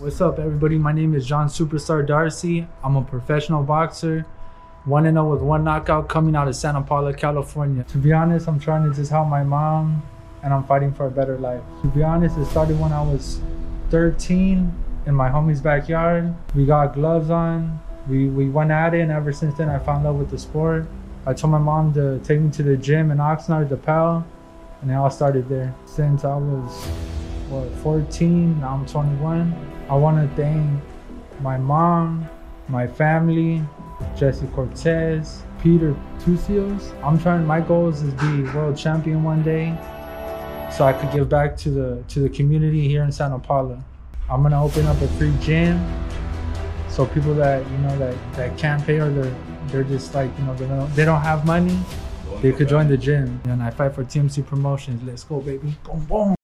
What's up, everybody? My name is John Superstar Darcy. I'm a professional boxer. 1 0 with one knockout coming out of Santa Paula, California. To be honest, I'm trying to just help my mom and I'm fighting for a better life. To be honest, it started when I was 13 in my homie's backyard. We got gloves on. We, we went at it, and ever since then, I found love with the sport. I told my mom to take me to the gym in Oxnard, the PAL, and it all started there. Since I was, what, 14, now I'm 21. I want to thank my mom, my family, Jesse Cortez, Peter Tucios. I'm trying, my goal is to be world champion one day so I could give back to the to the community here in Santa Paula. I'm gonna open up a free gym so people that you know that that can't pay or they're they're just like you know they don't they don't have money, they could join the gym. And I fight for TMC Promotions. Let's go, baby. Boom, boom.